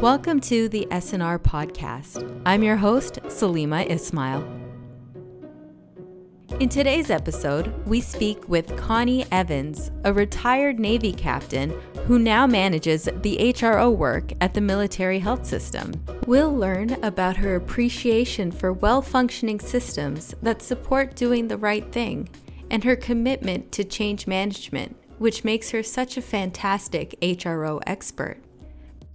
Welcome to the S&R podcast. I'm your host, Salima Ismail. In today's episode, we speak with Connie Evans, a retired Navy captain who now manages the HRO work at the military health system. We'll learn about her appreciation for well functioning systems that support doing the right thing and her commitment to change management, which makes her such a fantastic HRO expert.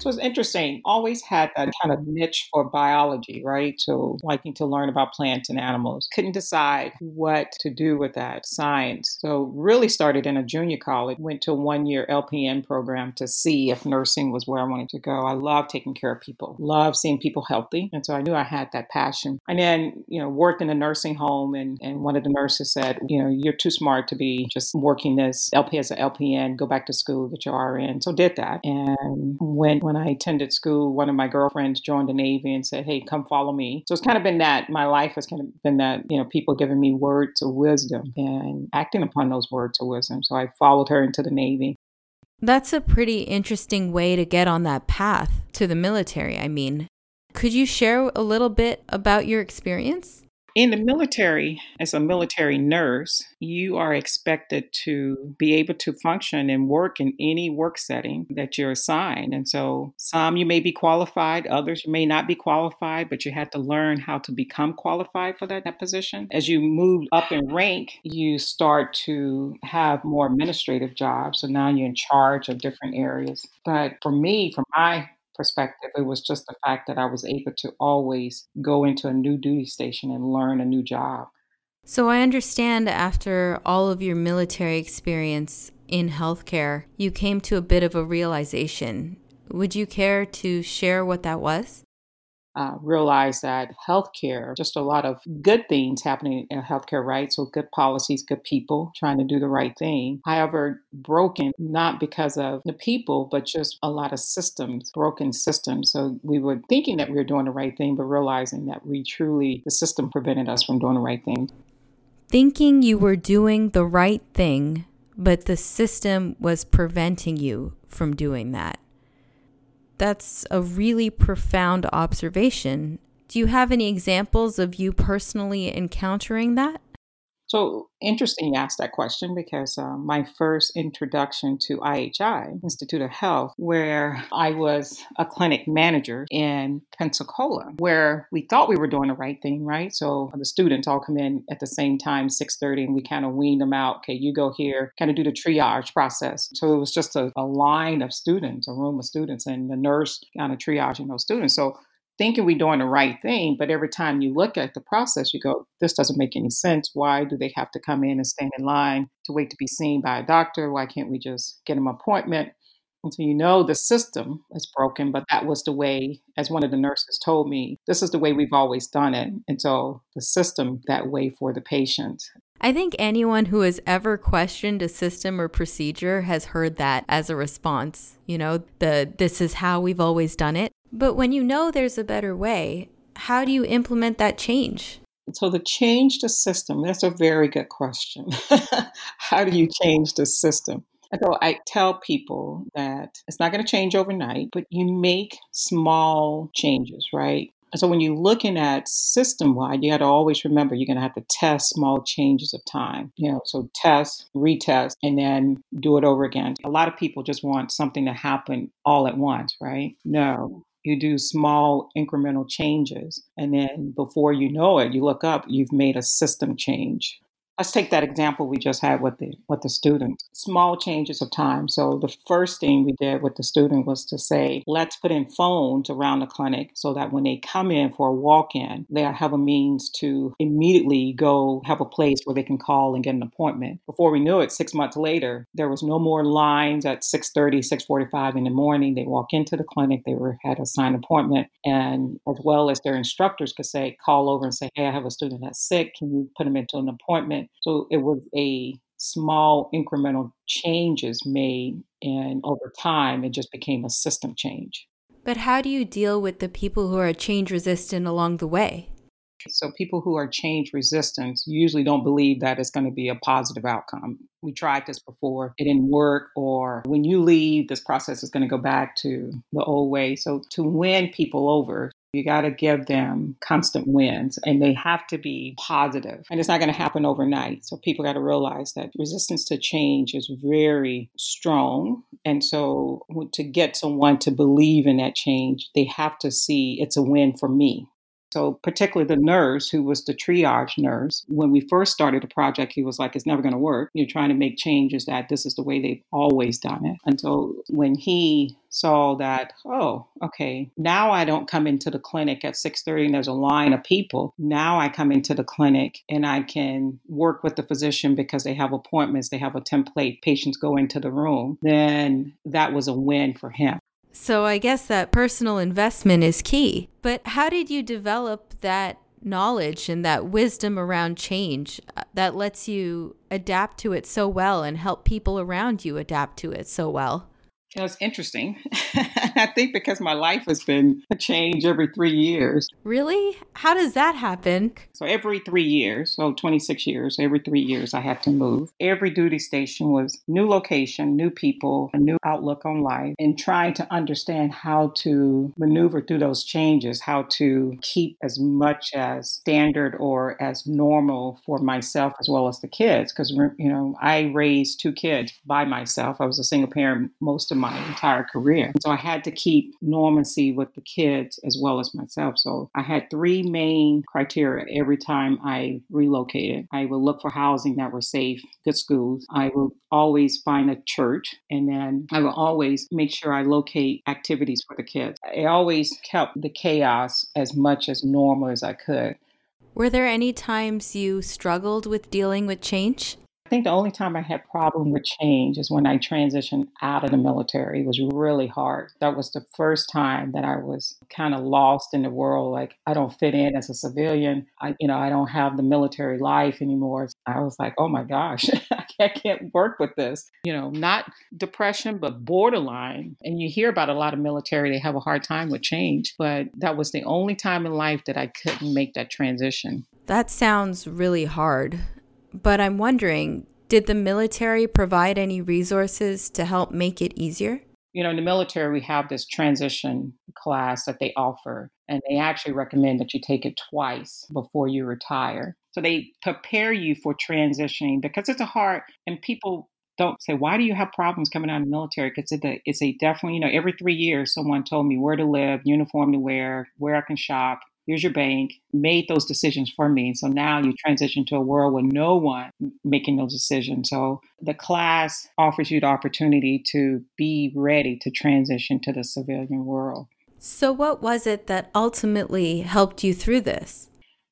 So it's interesting. Always had that kind of niche for biology, right? So liking to learn about plants and animals. Couldn't decide what to do with that science. So really started in a junior college. Went to a one year LPN program to see if nursing was where I wanted to go. I love taking care of people. Love seeing people healthy. And so I knew I had that passion. And then, you know, worked in a nursing home and, and one of the nurses said, you know, you're too smart to be just working this LP as an LPN, go back to school, get your RN. So did that. And went when I attended school, one of my girlfriends joined the Navy and said, Hey, come follow me. So it's kind of been that my life has kind of been that, you know, people giving me words of wisdom and acting upon those words of wisdom. So I followed her into the Navy. That's a pretty interesting way to get on that path to the military. I mean, could you share a little bit about your experience? In the military, as a military nurse, you are expected to be able to function and work in any work setting that you're assigned. And so, some you may be qualified, others you may not be qualified, but you had to learn how to become qualified for that, that position. As you move up in rank, you start to have more administrative jobs. So now you're in charge of different areas. But for me, for my perspective. It was just the fact that I was able to always go into a new duty station and learn a new job. So I understand after all of your military experience in healthcare, you came to a bit of a realization. Would you care to share what that was? Uh, realize that healthcare, just a lot of good things happening in healthcare, right? So good policies, good people trying to do the right thing. However, broken not because of the people, but just a lot of systems, broken systems. So we were thinking that we were doing the right thing, but realizing that we truly, the system prevented us from doing the right thing. Thinking you were doing the right thing, but the system was preventing you from doing that. That's a really profound observation. Do you have any examples of you personally encountering that? So interesting you asked that question because uh, my first introduction to IHI, Institute of Health, where I was a clinic manager in Pensacola, where we thought we were doing the right thing, right? So the students all come in at the same time, 6.30, and we kind of wean them out. Okay, you go here, kind of do the triage process. So it was just a, a line of students, a room of students, and the nurse kind of triaging those students. So thinking we're doing the right thing, but every time you look at the process, you go, this doesn't make any sense. Why do they have to come in and stand in line to wait to be seen by a doctor? Why can't we just get an appointment? And so you know the system is broken, but that was the way, as one of the nurses told me, this is the way we've always done it. And so the system that way for the patient. I think anyone who has ever questioned a system or procedure has heard that as a response. You know, the this is how we've always done it. But when you know there's a better way, how do you implement that change? So, the change the system, that's a very good question. how do you change the system? So I tell people that it's not going to change overnight, but you make small changes, right? So when you're looking at system wide, you got to always remember you're going to have to test small changes of time. You know, so test, retest, and then do it over again. A lot of people just want something to happen all at once, right? No, you do small incremental changes and then before you know it you look up you've made a system change Let's take that example we just had with the with the student. Small changes of time. So the first thing we did with the student was to say, let's put in phones around the clinic so that when they come in for a walk-in, they have a means to immediately go have a place where they can call and get an appointment. Before we knew it, six months later, there was no more lines at 6:30, 6:45 in the morning. They walk into the clinic, they were had a signed appointment, and as well as their instructors could say, call over and say, hey, I have a student that's sick. Can you put them into an appointment? So it was a small incremental changes made, and over time, it just became a system change. But how do you deal with the people who are change resistant along the way? So people who are change resistant usually don't believe that it's going to be a positive outcome. We tried this before, it didn't work, or when you leave, this process is going to go back to the old way. So to win people over, you got to give them constant wins and they have to be positive. And it's not going to happen overnight. So people got to realize that resistance to change is very strong. And so to get someone to believe in that change, they have to see it's a win for me. So, particularly the nurse who was the triage nurse, when we first started the project, he was like, it's never going to work. You're trying to make changes that this is the way they've always done it. Until when he saw that, oh, okay, now I don't come into the clinic at 6:30 and there's a line of people. Now I come into the clinic and I can work with the physician because they have appointments, they have a template, patients go into the room. Then that was a win for him. So I guess that personal investment is key. But how did you develop that knowledge and that wisdom around change uh, that lets you adapt to it so well and help people around you adapt to it so well? It was interesting. I think because my life has been a change every three years. Really? How does that happen? So every three years, so 26 years, every three years I had to move. Every duty station was new location, new people, a new outlook on life, and trying to understand how to maneuver through those changes, how to keep as much as standard or as normal for myself as well as the kids. Because, you know, I raised two kids by myself. I was a single parent most of my entire career. So I had to keep normancy with the kids as well as myself. So I had three main criteria every time I relocated. I would look for housing that were safe, good schools. I would always find a church and then I would always make sure I locate activities for the kids. I always kept the chaos as much as normal as I could. Were there any times you struggled with dealing with change? Think the only time I had problem with change is when I transitioned out of the military. It was really hard. That was the first time that I was kind of lost in the world. Like I don't fit in as a civilian. I, you know, I don't have the military life anymore. I was like, oh my gosh, I can't work with this. You know, not depression, but borderline. And you hear about a lot of military, they have a hard time with change. But that was the only time in life that I couldn't make that transition. That sounds really hard. But I'm wondering, did the military provide any resources to help make it easier? You know, in the military, we have this transition class that they offer, and they actually recommend that you take it twice before you retire. So they prepare you for transitioning because it's a hard, and people don't say, why do you have problems coming out of the military? Because it's a, it's a definitely, you know, every three years, someone told me where to live, uniform to wear, where I can shop, here's your bank, made those decisions for me. So now you transition to a world with no one making those decisions. So the class offers you the opportunity to be ready to transition to the civilian world. So, what was it that ultimately helped you through this?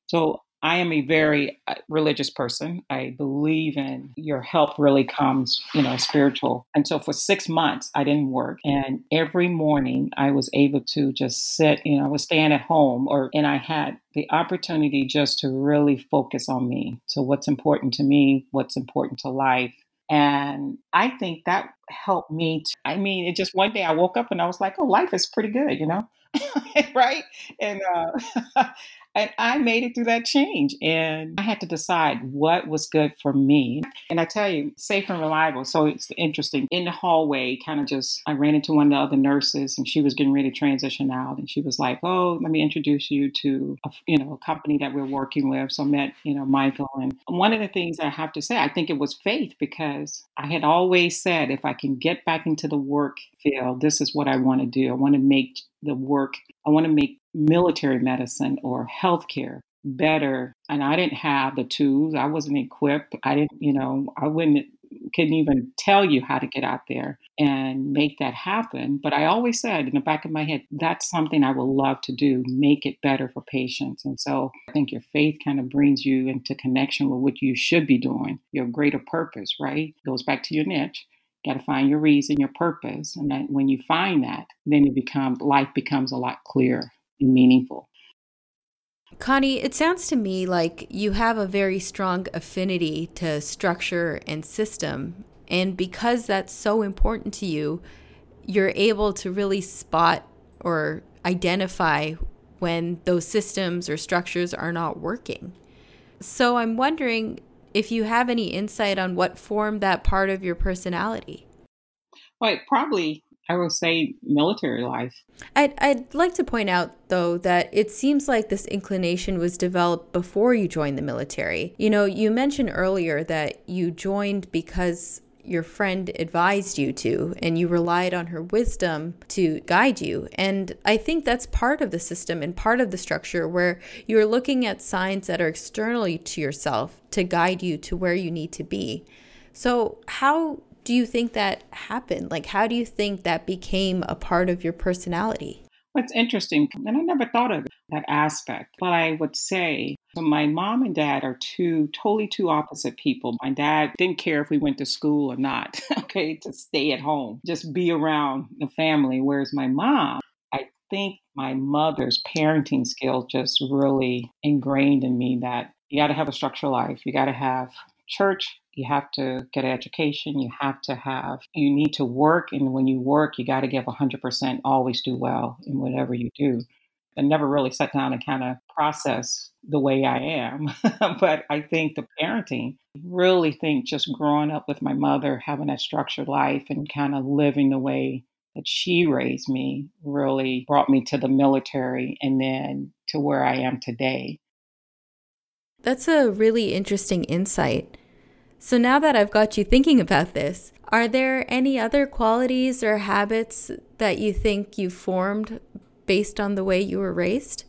So, I am a very uh, religious person. I believe in your help really comes, you know, spiritual. And so for six months, I didn't work. And every morning I was able to just sit, you know, I was staying at home or, and I had the opportunity just to really focus on me. So what's important to me, what's important to life. And I think that helped me. To, I mean, it just one day I woke up and I was like, oh, life is pretty good, you know? right? And uh, And I made it through that change and I had to decide what was good for me. And I tell you, safe and reliable. So it's interesting. In the hallway, kind of just, I ran into one of the other nurses and she was getting ready to transition out. And she was like, Oh, let me introduce you to, a, you know, a company that we're working with. So I met, you know, Michael. And one of the things I have to say, I think it was faith because I had always said, if I can get back into the work field, this is what I want to do. I want to make the work, I want to make military medicine or healthcare better. And I didn't have the tools. I wasn't equipped. I didn't, you know, I wouldn't couldn't even tell you how to get out there and make that happen. But I always said in the back of my head, that's something I would love to do, make it better for patients. And so I think your faith kind of brings you into connection with what you should be doing, your greater purpose, right? Goes back to your niche. Got to find your reason, your purpose, and then when you find that, then it becomes life becomes a lot clearer meaningful. Connie, it sounds to me like you have a very strong affinity to structure and system. And because that's so important to you, you're able to really spot or identify when those systems or structures are not working. So I'm wondering if you have any insight on what formed that part of your personality. Well, probably I will say military life. I'd, I'd like to point out, though, that it seems like this inclination was developed before you joined the military. You know, you mentioned earlier that you joined because your friend advised you to, and you relied on her wisdom to guide you. And I think that's part of the system and part of the structure where you're looking at signs that are externally to yourself to guide you to where you need to be. So, how do you think that happened? Like, how do you think that became a part of your personality? What's interesting, and I never thought of that aspect, but I would say so my mom and dad are two totally two opposite people. My dad didn't care if we went to school or not, okay, to stay at home, just be around the family. Whereas my mom, I think my mother's parenting skills just really ingrained in me that you got to have a structured life. You got to have church, you have to get an education, you have to have, you need to work. And when you work, you got to give 100%, always do well in whatever you do. I never really sat down and kind of process the way I am. but I think the parenting, really think just growing up with my mother, having that structured life and kind of living the way that she raised me really brought me to the military and then to where I am today. That's a really interesting insight. So now that I've got you thinking about this, are there any other qualities or habits that you think you formed based on the way you were raised?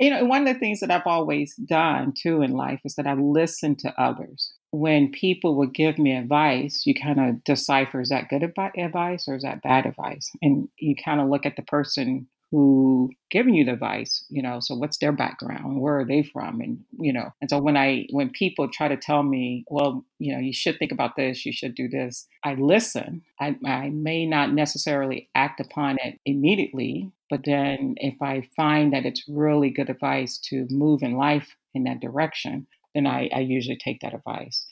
You know, one of the things that I've always done too in life is that I listen to others. When people would give me advice, you kind of decipher is that good advice or is that bad advice? And you kind of look at the person who giving you the advice you know so what's their background where are they from? And you know and so when i when people try to tell me well you know you should think about this you should do this i listen. I, I may not necessarily act upon it immediately but then if i find that it's really good advice to move in life in that direction then i, I usually take that advice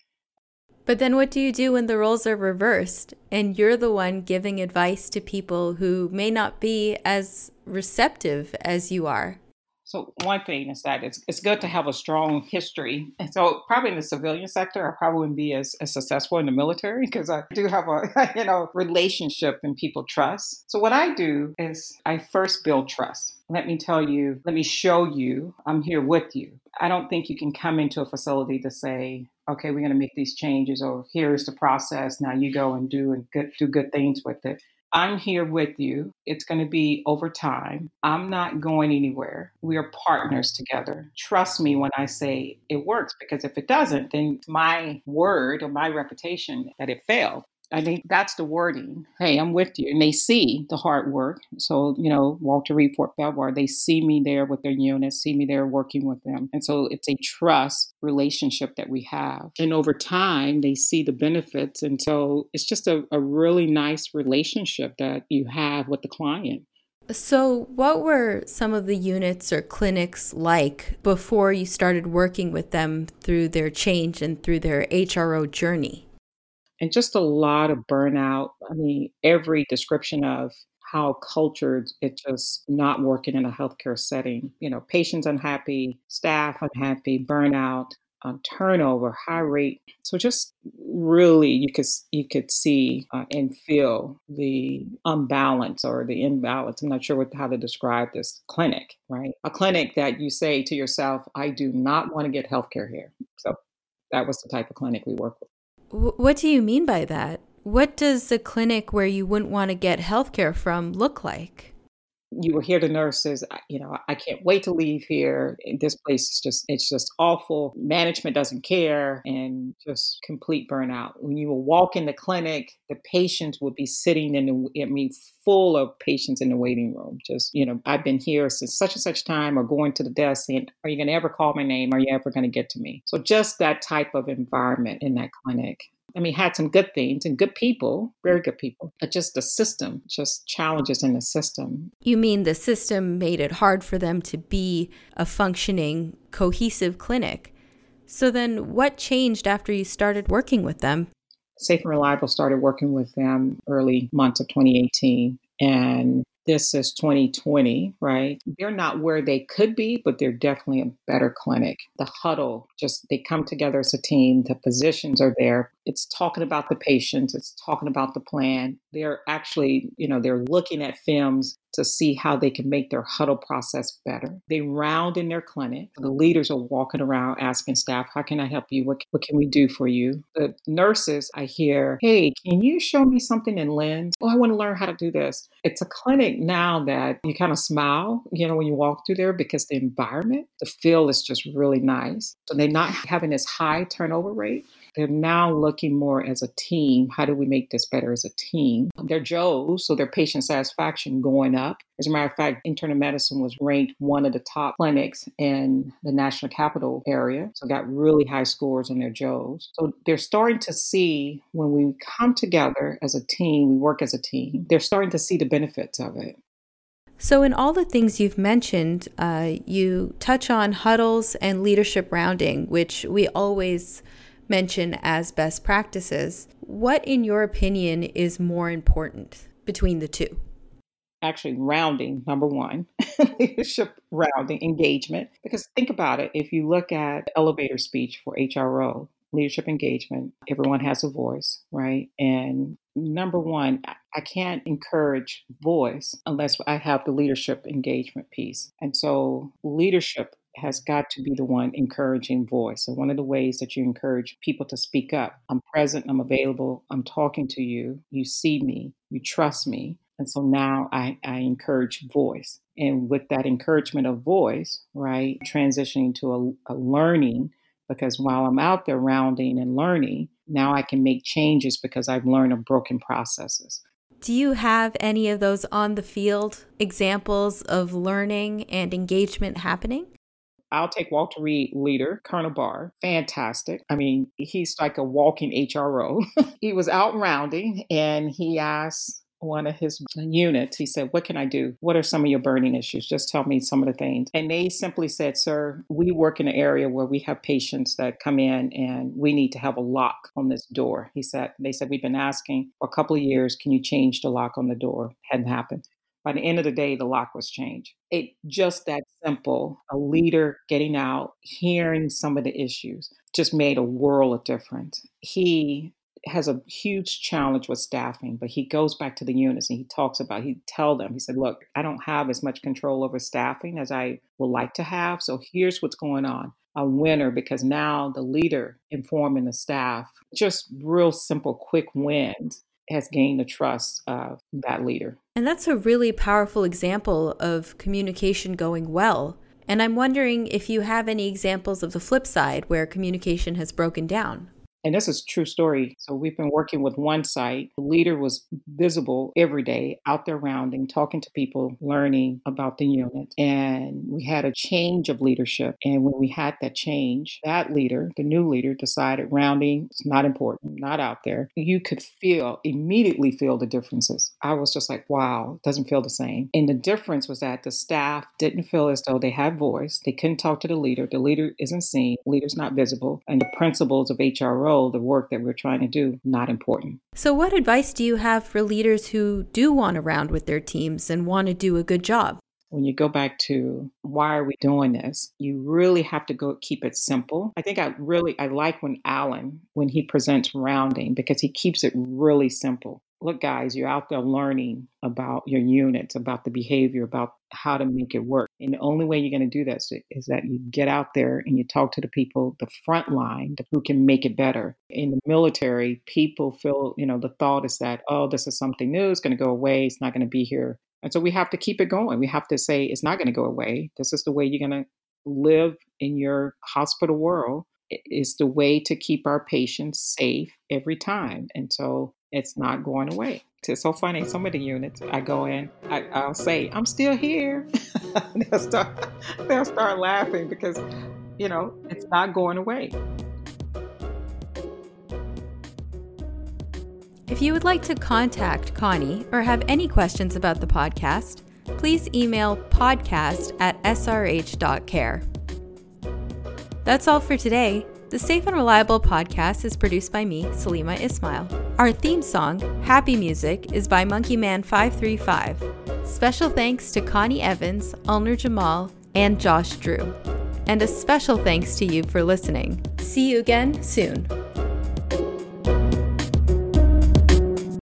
but then what do you do when the roles are reversed and you're the one giving advice to people who may not be as receptive as you are? So one thing is that it's it's good to have a strong history. So probably in the civilian sector, I probably wouldn't be as, as successful in the military because I do have a you know relationship and people trust. So what I do is I first build trust. Let me tell you, let me show you I'm here with you. I don't think you can come into a facility to say, okay, we're going to make these changes, or here's the process. Now you go and do and good, do good things with it. I'm here with you. It's going to be over time. I'm not going anywhere. We are partners together. Trust me when I say it works, because if it doesn't, then my word or my reputation that it failed. I think that's the wording. Hey, I'm with you. And they see the hard work. So, you know, Walter Reed Fort Belvoir, they see me there with their units, see me there working with them. And so it's a trust relationship that we have. And over time, they see the benefits. And so it's just a, a really nice relationship that you have with the client. So, what were some of the units or clinics like before you started working with them through their change and through their HRO journey? And just a lot of burnout. I mean, every description of how cultured it's just not working in a healthcare setting. You know, patients unhappy, staff unhappy, burnout, uh, turnover, high rate. So just really, you could you could see uh, and feel the unbalance or the imbalance. I'm not sure what, how to describe this clinic, right? A clinic that you say to yourself, "I do not want to get healthcare here." So that was the type of clinic we work with. What do you mean by that? What does a clinic where you wouldn't want to get healthcare from look like? You will hear the nurses you know i can't wait to leave here. Eh, this place is just it's just awful. Management doesn't care and just complete burnout. When you will walk in the clinic the patients would be sitting in the i mean full of patients in the waiting room just you know i've been here since such and such time or going to the desk saying are you going to ever call my name? Are you ever going to get to me? So just that type of environment in that clinic I mean, had some good things and good people, very good people, but just the system, just challenges in the system. You mean the system made it hard for them to be a functioning, cohesive clinic? So then what changed after you started working with them? Safe and Reliable started working with them early months of 2018. And this is 2020, right? They're not where they could be, but they're definitely a better clinic. The huddle, just they come together as a team. The physicians are there. It's talking about the patients. It's talking about the plan. They're actually, you know, they're looking at films to see how they can make their huddle process better. They round in their clinic. The leaders are walking around asking staff, How can I help you? What, what can we do for you? The nurses, I hear, Hey, can you show me something in lens Oh, I want to learn how to do this. It's a clinic now that you kind of smile, you know, when you walk through there because the environment, the feel is just really nice. So they're not having this high turnover rate. They're now looking more as a team. How do we make this better as a team? They're JOES, so their patient satisfaction going up. As a matter of fact, internal medicine was ranked one of the top clinics in the national capital area. So got really high scores on their JOES. So they're starting to see when we come together as a team, we work as a team, they're starting to see the benefits of it. So, in all the things you've mentioned, uh, you touch on huddles and leadership rounding, which we always mention as best practices. What, in your opinion, is more important between the two? Actually, rounding, number one, leadership rounding, engagement. Because think about it if you look at elevator speech for HRO, leadership engagement, everyone has a voice, right? And number one, I can't encourage voice unless I have the leadership engagement piece. And so, leadership has got to be the one encouraging voice. So, one of the ways that you encourage people to speak up I'm present, I'm available, I'm talking to you, you see me, you trust me. And so now I, I encourage voice. And with that encouragement of voice, right, transitioning to a, a learning, because while I'm out there rounding and learning, now I can make changes because I've learned of broken processes. Do you have any of those on the field examples of learning and engagement happening? I'll take Walter Reed leader, Colonel Barr. Fantastic. I mean, he's like a walking HRO. he was out rounding and he asked one of his units, he said, What can I do? What are some of your burning issues? Just tell me some of the things. And they simply said, Sir, we work in an area where we have patients that come in and we need to have a lock on this door. He said, They said, We've been asking for a couple of years, can you change the lock on the door? Hadn't happened. By the end of the day, the lock was changed. It just that simple. A mm-hmm. leader getting out, hearing some of the issues, just made a world of difference. He has a huge challenge with staffing, but he goes back to the units and he talks about, he tell them, he said, look, I don't have as much control over staffing as I would like to have. So here's what's going on. A winner because now the leader informing the staff, just real simple, quick wins has gained the trust of that leader. And that's a really powerful example of communication going well. And I'm wondering if you have any examples of the flip side where communication has broken down. And this is true story. So we've been working with one site. The leader was visible every day out there rounding, talking to people, learning about the unit. And we had a change of leadership. And when we had that change, that leader, the new leader, decided rounding is not important, not out there. You could feel, immediately feel the differences. I was just like, wow, it doesn't feel the same. And the difference was that the staff didn't feel as though they had voice. They couldn't talk to the leader. The leader isn't seen, leader's not visible. And the principles of HRO the work that we're trying to do, not important. So, what advice do you have for leaders who do want to round with their teams and want to do a good job? when you go back to why are we doing this you really have to go keep it simple i think i really i like when alan when he presents rounding because he keeps it really simple look, guys, you're out there learning about your units, about the behavior, about how to make it work. And the only way you're going to do that is that you get out there and you talk to the people, the front line, who can make it better. In the military, people feel, you know, the thought is that, oh, this is something new, it's going to go away, it's not going to be here. And so we have to keep it going. We have to say, it's not going to go away. This is the way you're going to live in your hospital world. It's the way to keep our patients safe every time. And so it's not going away. It's so funny. Some of the units I go in, I, will say, I'm still here. they'll, start, they'll start laughing because, you know, it's not going away. If you would like to contact Connie or have any questions about the podcast, please email podcast at srh.care. That's all for today. The Safe and Reliable podcast is produced by me, Salima Ismail. Our theme song, Happy Music, is by Monkeyman535. Special thanks to Connie Evans, Ulner Jamal, and Josh Drew. And a special thanks to you for listening. See you again soon.